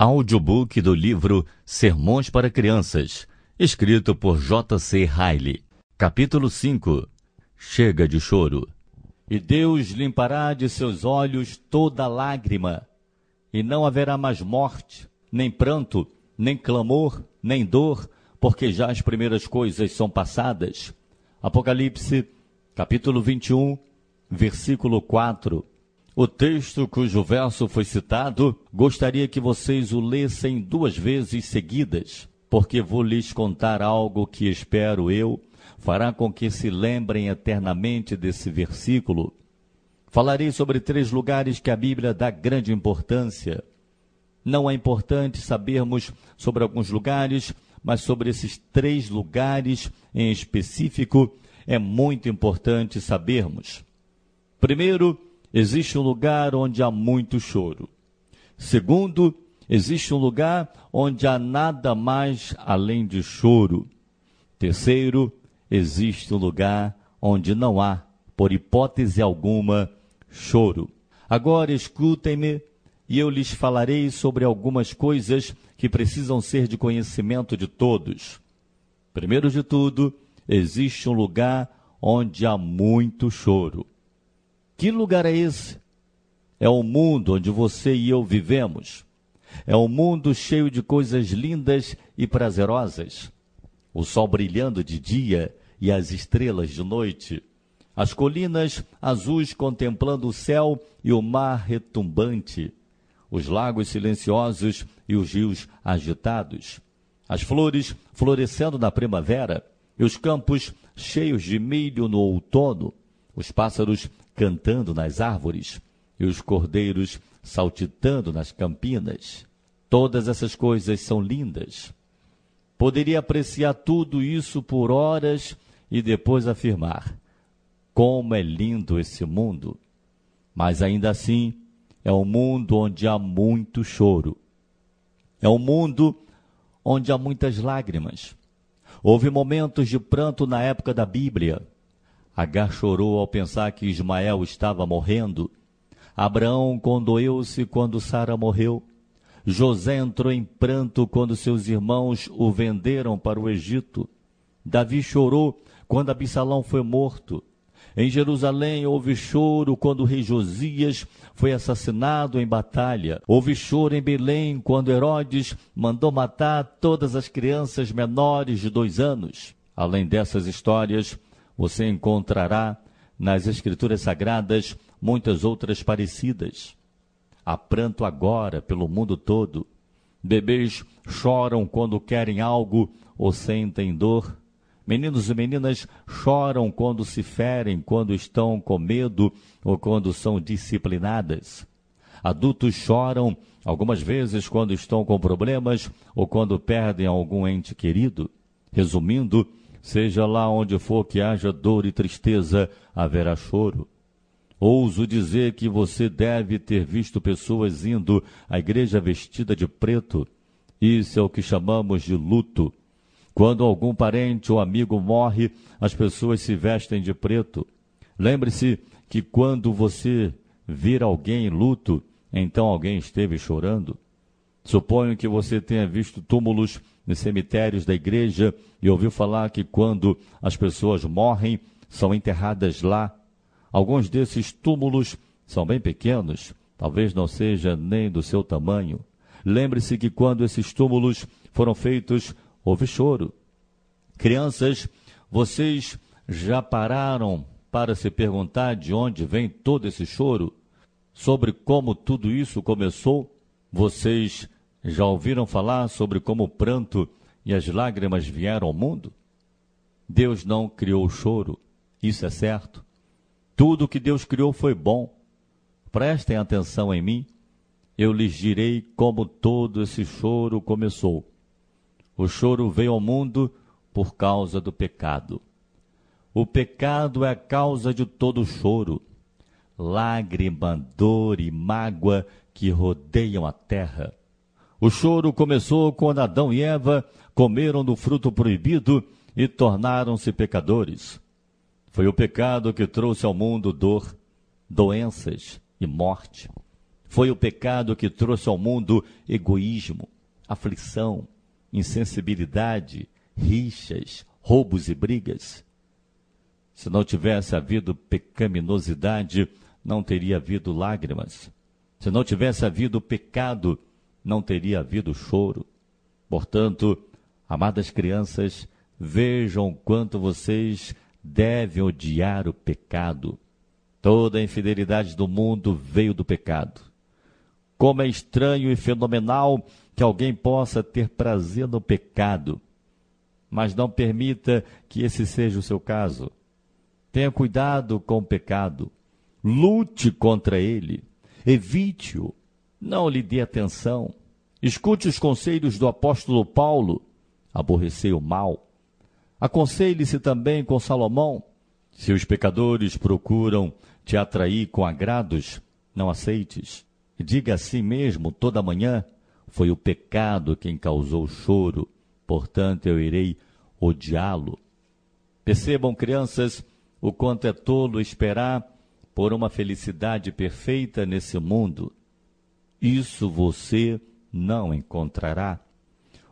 Audiobook do livro Sermões para Crianças, escrito por J.C. Riley. Capítulo 5 Chega de choro. E Deus limpará de seus olhos toda lágrima, e não haverá mais morte, nem pranto, nem clamor, nem dor, porque já as primeiras coisas são passadas. Apocalipse, capítulo 21, versículo 4. O texto cujo verso foi citado, gostaria que vocês o lessem duas vezes seguidas, porque vou lhes contar algo que espero eu fará com que se lembrem eternamente desse versículo. Falarei sobre três lugares que a Bíblia dá grande importância. Não é importante sabermos sobre alguns lugares, mas sobre esses três lugares em específico é muito importante sabermos. Primeiro, existe um lugar onde há muito choro. Segundo, existe um lugar onde há nada mais além de choro. Terceiro, existe um lugar onde não há, por hipótese alguma, choro. Agora escutem-me e eu lhes falarei sobre algumas coisas que precisam ser de conhecimento de todos. Primeiro de tudo, existe um lugar onde há muito choro. Que lugar é esse? É o mundo onde você e eu vivemos. É um mundo cheio de coisas lindas e prazerosas. O sol brilhando de dia e as estrelas de noite. As colinas azuis contemplando o céu e o mar retumbante. Os lagos silenciosos e os rios agitados. As flores florescendo na primavera e os campos cheios de milho no outono. Os pássaros cantando nas árvores e os cordeiros saltitando nas campinas. Todas essas coisas são lindas. Poderia apreciar tudo isso por horas e depois afirmar: como é lindo esse mundo! Mas ainda assim, é um mundo onde há muito choro. É um mundo onde há muitas lágrimas. Houve momentos de pranto na época da Bíblia Agar chorou ao pensar que Ismael estava morrendo. Abraão condoeu-se quando Sara morreu. José entrou em pranto quando seus irmãos o venderam para o Egito. Davi chorou quando Absalão foi morto. Em Jerusalém houve choro quando o rei Josias foi assassinado em batalha. Houve choro em Belém quando Herodes mandou matar todas as crianças menores de dois anos. Além dessas histórias, você encontrará nas Escrituras Sagradas muitas outras parecidas. Há pranto agora pelo mundo todo. Bebês choram quando querem algo ou sentem dor. Meninos e meninas choram quando se ferem, quando estão com medo ou quando são disciplinadas. Adultos choram algumas vezes quando estão com problemas ou quando perdem algum ente querido. Resumindo, Seja lá onde for que haja dor e tristeza, haverá choro. Ouso dizer que você deve ter visto pessoas indo à igreja vestida de preto. Isso é o que chamamos de luto. Quando algum parente ou amigo morre, as pessoas se vestem de preto. Lembre-se que quando você vir alguém em luto, então alguém esteve chorando. Suponho que você tenha visto túmulos nos cemitérios da igreja e ouviu falar que quando as pessoas morrem, são enterradas lá. Alguns desses túmulos são bem pequenos, talvez não seja nem do seu tamanho. Lembre-se que quando esses túmulos foram feitos, houve choro. Crianças, vocês já pararam para se perguntar de onde vem todo esse choro? Sobre como tudo isso começou? Vocês já ouviram falar sobre como o pranto e as lágrimas vieram ao mundo? Deus não criou o choro, isso é certo. Tudo que Deus criou foi bom. Prestem atenção em mim, eu lhes direi como todo esse choro começou. O choro veio ao mundo por causa do pecado. O pecado é a causa de todo choro, lágrima, dor e mágoa que rodeiam a terra. O choro começou quando Adão e Eva comeram do fruto proibido e tornaram-se pecadores. Foi o pecado que trouxe ao mundo dor, doenças e morte. Foi o pecado que trouxe ao mundo egoísmo, aflição, insensibilidade, rixas, roubos e brigas. Se não tivesse havido pecaminosidade, não teria havido lágrimas. Se não tivesse havido pecado, não teria havido choro. Portanto, amadas crianças, vejam quanto vocês devem odiar o pecado. Toda a infidelidade do mundo veio do pecado. Como é estranho e fenomenal que alguém possa ter prazer no pecado. Mas não permita que esse seja o seu caso. Tenha cuidado com o pecado. Lute contra ele. Evite-o. Não lhe dê atenção. Escute os conselhos do apóstolo Paulo. Aborrecei o mal. Aconselhe-se também com Salomão. Se os pecadores procuram te atrair com agrados, não aceites. Diga a si mesmo toda manhã: foi o pecado quem causou o choro, portanto eu irei odiá-lo. Percebam, crianças, o quanto é tolo esperar por uma felicidade perfeita nesse mundo. Isso você não encontrará.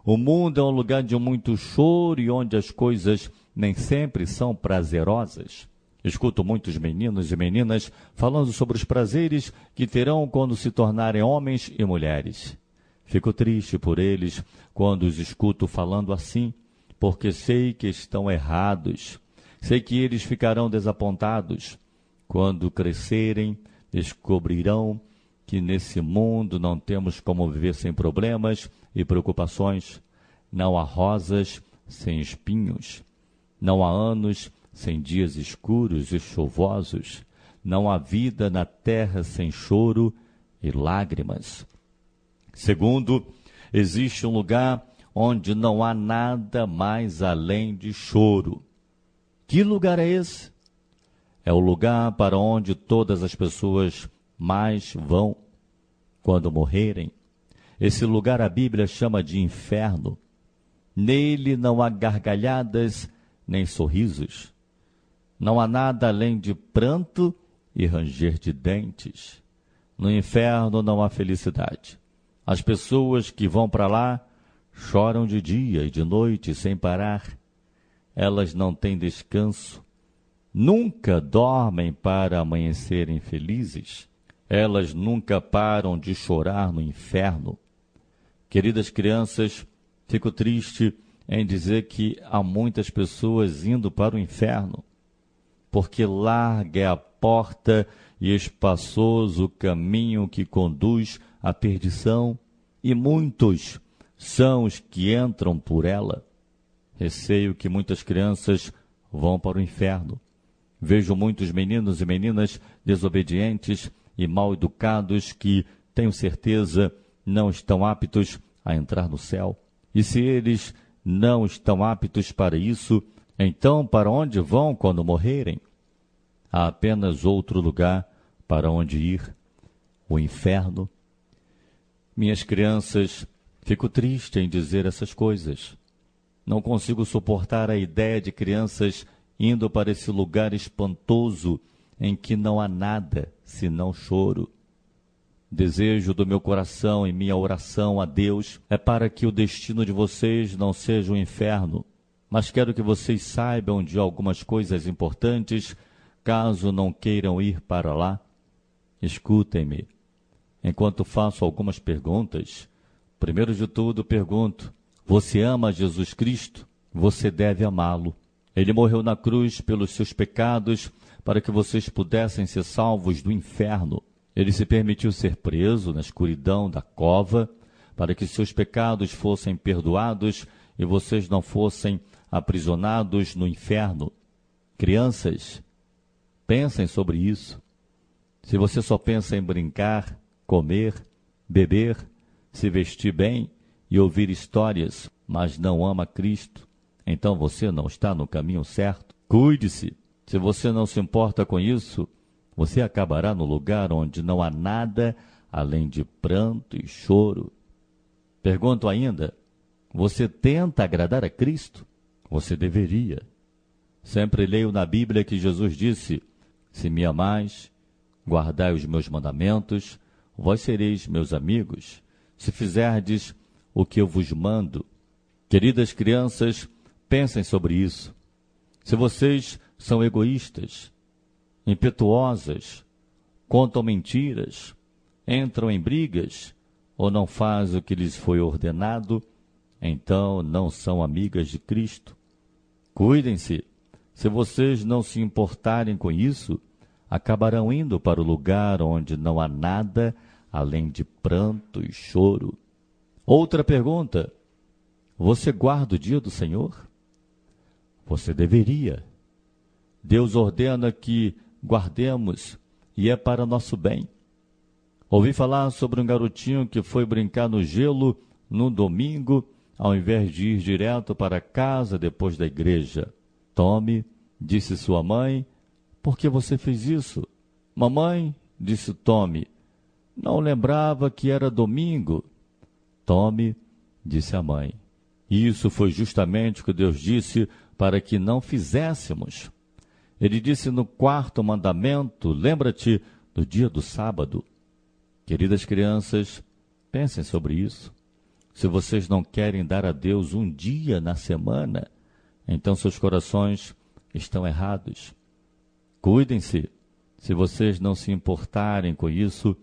O mundo é um lugar de muito choro e onde as coisas nem sempre são prazerosas. Escuto muitos meninos e meninas falando sobre os prazeres que terão quando se tornarem homens e mulheres. Fico triste por eles quando os escuto falando assim, porque sei que estão errados. Sei que eles ficarão desapontados. Quando crescerem, descobrirão que nesse mundo não temos como viver sem problemas e preocupações. Não há rosas sem espinhos. Não há anos sem dias escuros e chuvosos. Não há vida na terra sem choro e lágrimas. Segundo, existe um lugar onde não há nada mais além de choro. Que lugar é esse? É o lugar para onde todas as pessoas mais vão quando morrerem. Esse lugar a Bíblia chama de inferno. Nele não há gargalhadas nem sorrisos. Não há nada além de pranto e ranger de dentes. No inferno não há felicidade. As pessoas que vão para lá choram de dia e de noite sem parar. Elas não têm descanso. Nunca dormem para amanhecerem felizes. Elas nunca param de chorar no inferno. Queridas crianças, fico triste em dizer que há muitas pessoas indo para o inferno porque larga é a porta e espaçoso o caminho que conduz à perdição, e muitos são os que entram por ela. Receio que muitas crianças vão para o inferno. Vejo muitos meninos e meninas desobedientes e mal educados que, tenho certeza, não estão aptos a entrar no céu. E se eles não estão aptos para isso, então para onde vão quando morrerem? há apenas outro lugar para onde ir o inferno. Minhas crianças, fico triste em dizer essas coisas. Não consigo suportar a ideia de crianças indo para esse lugar espantoso em que não há nada senão choro. Desejo do meu coração e minha oração a Deus é para que o destino de vocês não seja um inferno, mas quero que vocês saibam de algumas coisas importantes Caso não queiram ir para lá, escutem-me. Enquanto faço algumas perguntas, primeiro de tudo pergunto: você ama Jesus Cristo? Você deve amá-lo. Ele morreu na cruz pelos seus pecados para que vocês pudessem ser salvos do inferno. Ele se permitiu ser preso na escuridão da cova para que seus pecados fossem perdoados e vocês não fossem aprisionados no inferno. Crianças, Pensem sobre isso. Se você só pensa em brincar, comer, beber, se vestir bem e ouvir histórias, mas não ama Cristo, então você não está no caminho certo. Cuide-se. Se você não se importa com isso, você acabará no lugar onde não há nada além de pranto e choro. Pergunto ainda: você tenta agradar a Cristo? Você deveria. Sempre leio na Bíblia que Jesus disse: se me amais, guardai os meus mandamentos, vós sereis meus amigos, se fizerdes o que eu vos mando. Queridas crianças, pensem sobre isso. Se vocês são egoístas, impetuosas, contam mentiras, entram em brigas ou não fazem o que lhes foi ordenado, então não são amigas de Cristo. Cuidem-se. Se vocês não se importarem com isso, acabarão indo para o lugar onde não há nada além de pranto e choro. Outra pergunta: Você guarda o dia do Senhor? Você deveria. Deus ordena que guardemos e é para nosso bem. Ouvi falar sobre um garotinho que foi brincar no gelo no domingo, ao invés de ir direto para casa depois da igreja. Tome, disse sua mãe, por que você fez isso? Mamãe, disse Tome, não lembrava que era domingo. Tome, disse a mãe. Isso foi justamente o que Deus disse para que não fizéssemos. Ele disse no quarto mandamento: lembra-te do dia do sábado. Queridas crianças, pensem sobre isso. Se vocês não querem dar a Deus um dia na semana, então seus corações estão errados. Cuidem-se. Se vocês não se importarem com isso,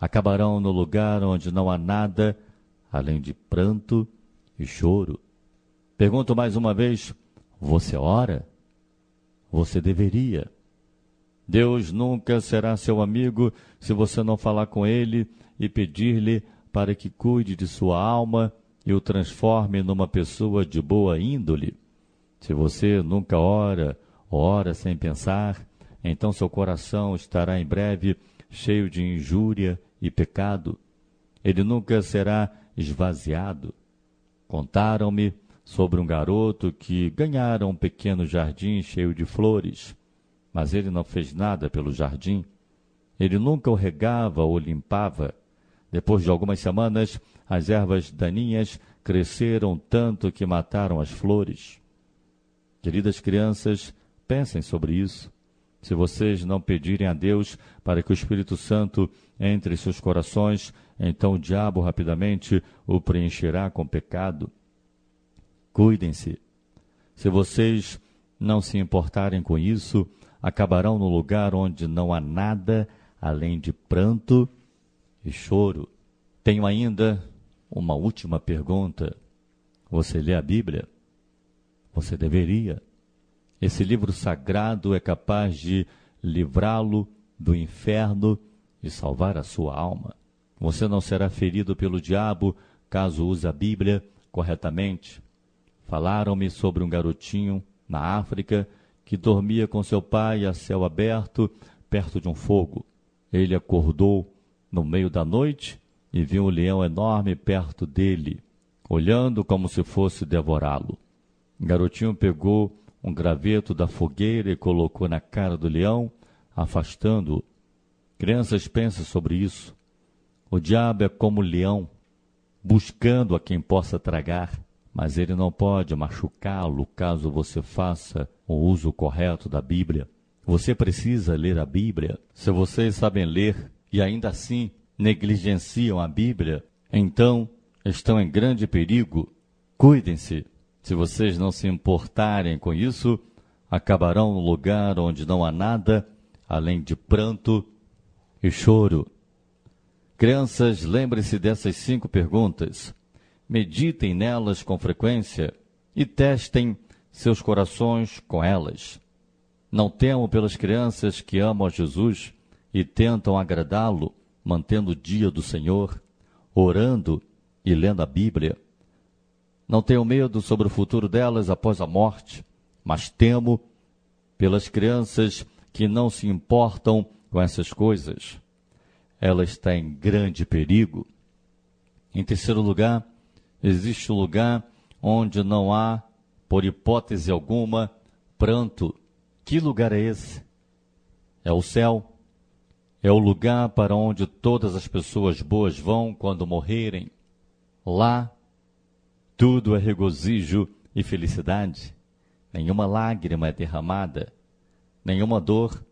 acabarão no lugar onde não há nada além de pranto e choro. Pergunto mais uma vez: você ora? Você deveria. Deus nunca será seu amigo se você não falar com ele e pedir-lhe para que cuide de sua alma e o transforme numa pessoa de boa índole. Se você nunca ora, ora sem pensar, então seu coração estará em breve cheio de injúria e pecado. Ele nunca será esvaziado. Contaram-me sobre um garoto que ganhara um pequeno jardim cheio de flores, mas ele não fez nada pelo jardim. Ele nunca o regava ou limpava. Depois de algumas semanas, as ervas daninhas cresceram tanto que mataram as flores. Queridas crianças, pensem sobre isso. Se vocês não pedirem a Deus para que o Espírito Santo entre em seus corações, então o diabo rapidamente o preencherá com pecado. Cuidem-se. Se vocês não se importarem com isso, acabarão no lugar onde não há nada além de pranto e choro. Tenho ainda uma última pergunta. Você lê a Bíblia? Você deveria. Esse livro sagrado é capaz de livrá-lo do inferno e salvar a sua alma. Você não será ferido pelo diabo caso use a Bíblia corretamente. Falaram-me sobre um garotinho na África que dormia com seu pai a céu aberto perto de um fogo. Ele acordou no meio da noite e viu um leão enorme perto dele, olhando como se fosse devorá-lo. O garotinho pegou um graveto da fogueira e colocou na cara do leão, afastando-o. Crianças, pensem sobre isso. O diabo é como o leão, buscando a quem possa tragar, mas ele não pode machucá-lo caso você faça o uso correto da Bíblia. Você precisa ler a Bíblia. Se vocês sabem ler e ainda assim negligenciam a Bíblia, então estão em grande perigo. Cuidem-se. Se vocês não se importarem com isso, acabarão no lugar onde não há nada além de pranto e choro. Crianças, lembrem-se dessas cinco perguntas. Meditem nelas com frequência e testem seus corações com elas. Não temo pelas crianças que amam a Jesus e tentam agradá-lo, mantendo o dia do Senhor, orando e lendo a Bíblia. Não tenho medo sobre o futuro delas após a morte, mas temo pelas crianças que não se importam com essas coisas. Ela está em grande perigo. Em terceiro lugar, existe lugar onde não há, por hipótese alguma, pranto. Que lugar é esse? É o céu. É o lugar para onde todas as pessoas boas vão quando morrerem. Lá tudo é regozijo e felicidade. Nenhuma lágrima é derramada. Nenhuma dor,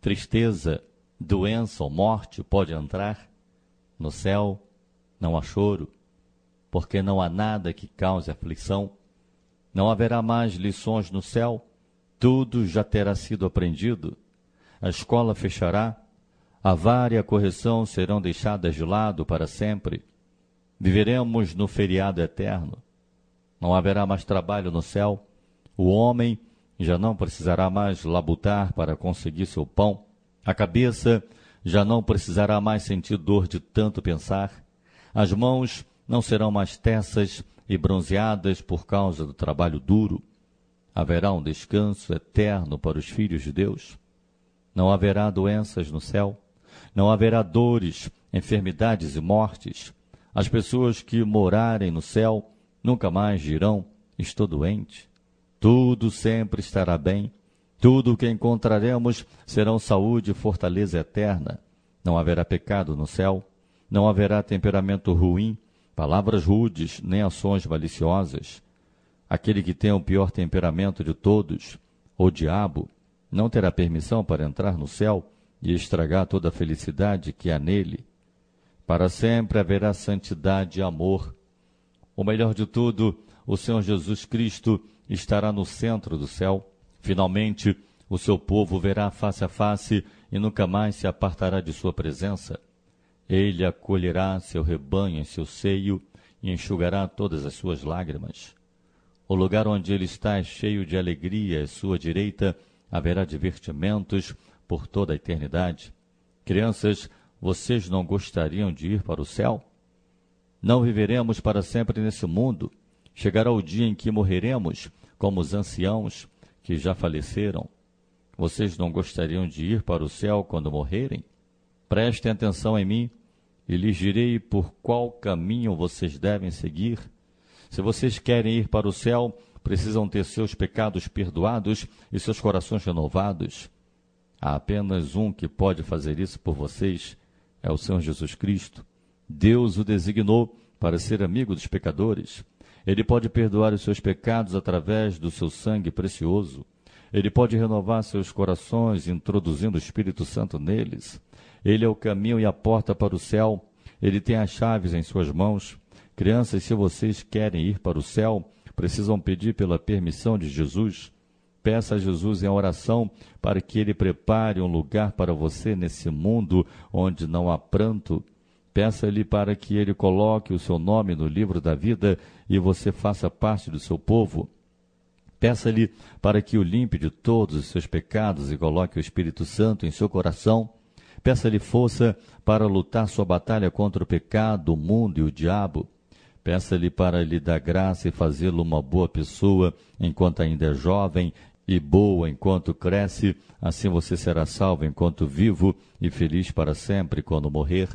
tristeza, doença ou morte pode entrar. No céu não há choro, porque não há nada que cause aflição. Não haverá mais lições no céu, tudo já terá sido aprendido. A escola fechará, a vara e a correção serão deixadas de lado para sempre. Viveremos no feriado eterno. Não haverá mais trabalho no céu. O homem já não precisará mais labutar para conseguir seu pão. A cabeça já não precisará mais sentir dor de tanto pensar. As mãos não serão mais tensas e bronzeadas por causa do trabalho duro. Haverá um descanso eterno para os filhos de Deus. Não haverá doenças no céu. Não haverá dores, enfermidades e mortes. As pessoas que morarem no céu nunca mais dirão: Estou doente. Tudo sempre estará bem. Tudo o que encontraremos serão saúde e fortaleza eterna. Não haverá pecado no céu. Não haverá temperamento ruim, palavras rudes, nem ações maliciosas. Aquele que tem o pior temperamento de todos, o diabo, não terá permissão para entrar no céu e estragar toda a felicidade que há nele. Para sempre haverá santidade e amor. O melhor de tudo, o Senhor Jesus Cristo estará no centro do céu. Finalmente, o seu povo verá face a face e nunca mais se apartará de sua presença. Ele acolherá seu rebanho em seu seio e enxugará todas as suas lágrimas. O lugar onde ele está é cheio de alegria, à sua direita haverá divertimentos por toda a eternidade. Crianças, vocês não gostariam de ir para o céu? Não viveremos para sempre nesse mundo. Chegará o dia em que morreremos, como os anciãos que já faleceram. Vocês não gostariam de ir para o céu quando morrerem? Prestem atenção em mim e lhes direi por qual caminho vocês devem seguir. Se vocês querem ir para o céu, precisam ter seus pecados perdoados e seus corações renovados. Há apenas um que pode fazer isso por vocês, é o Senhor Jesus Cristo. Deus o designou para ser amigo dos pecadores. Ele pode perdoar os seus pecados através do seu sangue precioso. Ele pode renovar seus corações, introduzindo o Espírito Santo neles. Ele é o caminho e a porta para o céu. Ele tem as chaves em suas mãos. Crianças, se vocês querem ir para o céu, precisam pedir pela permissão de Jesus. Peça a Jesus em oração para que ele prepare um lugar para você nesse mundo onde não há pranto. Peça-lhe para que ele coloque o seu nome no livro da vida e você faça parte do seu povo. Peça-lhe para que o limpe de todos os seus pecados e coloque o Espírito Santo em seu coração. Peça-lhe força para lutar sua batalha contra o pecado, o mundo e o diabo. Peça-lhe para lhe dar graça e fazê-lo uma boa pessoa enquanto ainda é jovem e boa enquanto cresce, assim você será salvo enquanto vivo e feliz para sempre quando morrer.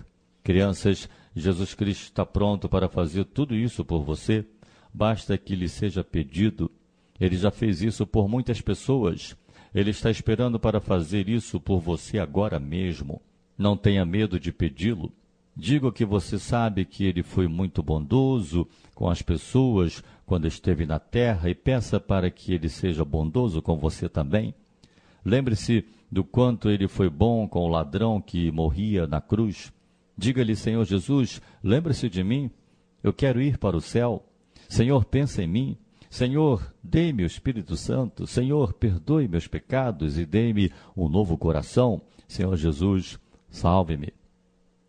Crianças, Jesus Cristo está pronto para fazer tudo isso por você. Basta que lhe seja pedido. Ele já fez isso por muitas pessoas. Ele está esperando para fazer isso por você agora mesmo. Não tenha medo de pedi-lo. Diga que você sabe que ele foi muito bondoso com as pessoas quando esteve na terra e peça para que ele seja bondoso com você também. Lembre-se do quanto ele foi bom com o ladrão que morria na cruz. Diga-lhe, Senhor Jesus, lembre-se de mim. Eu quero ir para o céu. Senhor, pensa em mim. Senhor, dê-me o Espírito Santo. Senhor, perdoe meus pecados e dê-me um novo coração. Senhor Jesus, salve-me.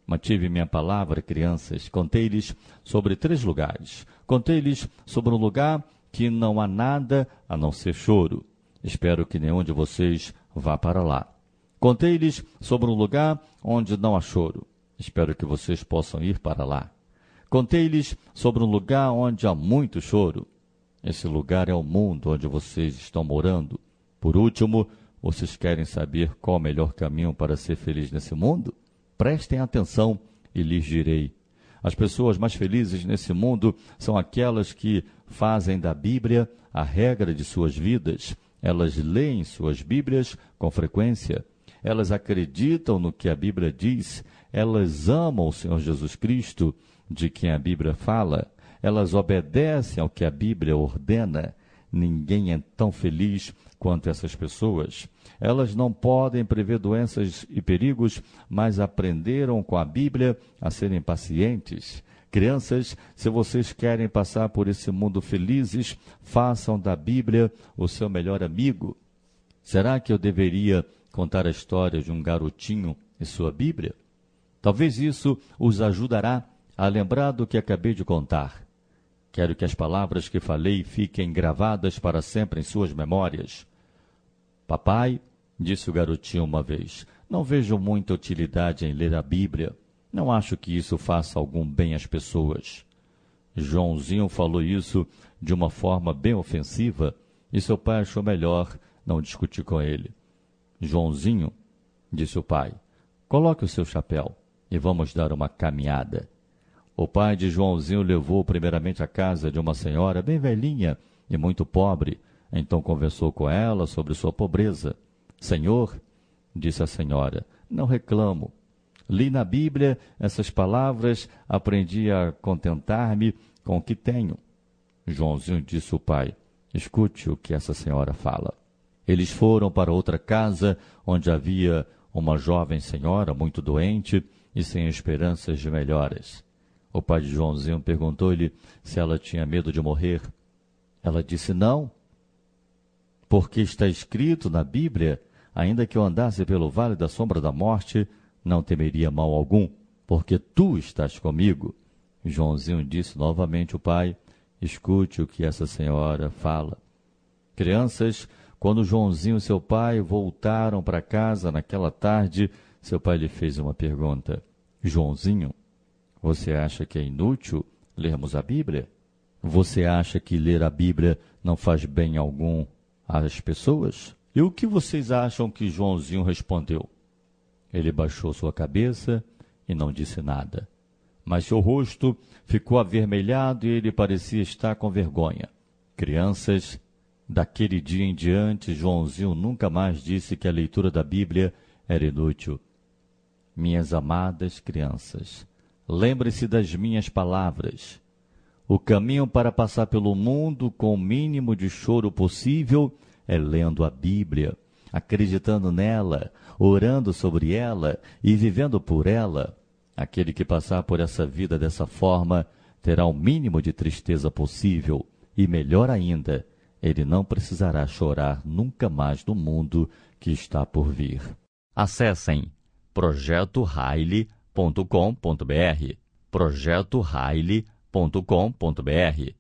Mantive minha palavra, crianças. Contei-lhes sobre três lugares. Contei-lhes sobre um lugar que não há nada a não ser choro. Espero que nenhum de vocês vá para lá. Contei-lhes sobre um lugar onde não há choro. Espero que vocês possam ir para lá. Contei-lhes sobre um lugar onde há muito choro. Esse lugar é o mundo onde vocês estão morando. Por último, vocês querem saber qual o melhor caminho para ser feliz nesse mundo? Prestem atenção e lhes direi. As pessoas mais felizes nesse mundo são aquelas que fazem da Bíblia a regra de suas vidas. Elas leem suas Bíblias com frequência. Elas acreditam no que a Bíblia diz. Elas amam o Senhor Jesus Cristo, de quem a Bíblia fala elas obedecem ao que a Bíblia ordena, ninguém é tão feliz quanto essas pessoas. Elas não podem prever doenças e perigos, mas aprenderam com a Bíblia a serem pacientes. Crianças, se vocês querem passar por esse mundo felizes, façam da Bíblia o seu melhor amigo. Será que eu deveria contar a história de um garotinho e sua Bíblia? Talvez isso os ajudará a lembrar do que acabei de contar. Quero que as palavras que falei fiquem gravadas para sempre em suas memórias. Papai, disse o garotinho uma vez, não vejo muita utilidade em ler a Bíblia. Não acho que isso faça algum bem às pessoas. Joãozinho falou isso de uma forma bem ofensiva e seu pai achou melhor não discutir com ele. Joãozinho, disse o pai, coloque o seu chapéu e vamos dar uma caminhada. O pai de Joãozinho levou primeiramente à casa de uma senhora bem velhinha e muito pobre. Então conversou com ela sobre sua pobreza. Senhor, disse a senhora, não reclamo. Li na Bíblia essas palavras, aprendi a contentar-me com o que tenho. Joãozinho disse ao pai: Escute o que essa senhora fala. Eles foram para outra casa, onde havia uma jovem senhora muito doente e sem esperanças de melhoras. O pai de Joãozinho perguntou-lhe se ela tinha medo de morrer. Ela disse não, porque está escrito na Bíblia: ainda que eu andasse pelo vale da sombra da morte, não temeria mal algum, porque tu estás comigo. Joãozinho disse novamente ao pai: Escute o que essa senhora fala. Crianças, quando Joãozinho e seu pai voltaram para casa naquela tarde, seu pai lhe fez uma pergunta: Joãozinho, você acha que é inútil lermos a Bíblia? Você acha que ler a Bíblia não faz bem algum às pessoas? E o que vocês acham que Joãozinho respondeu? Ele baixou sua cabeça e não disse nada. Mas seu rosto ficou avermelhado e ele parecia estar com vergonha. Crianças, daquele dia em diante, Joãozinho nunca mais disse que a leitura da Bíblia era inútil. Minhas amadas crianças, lembre-se das minhas palavras. O caminho para passar pelo mundo com o mínimo de choro possível é lendo a Bíblia acreditando nela, orando sobre ela e vivendo por ela. Aquele que passar por essa vida dessa forma terá o mínimo de tristeza possível e, melhor ainda, ele não precisará chorar nunca mais no mundo que está por vir. Acessem projetoraile.com.br projetoraile.com.br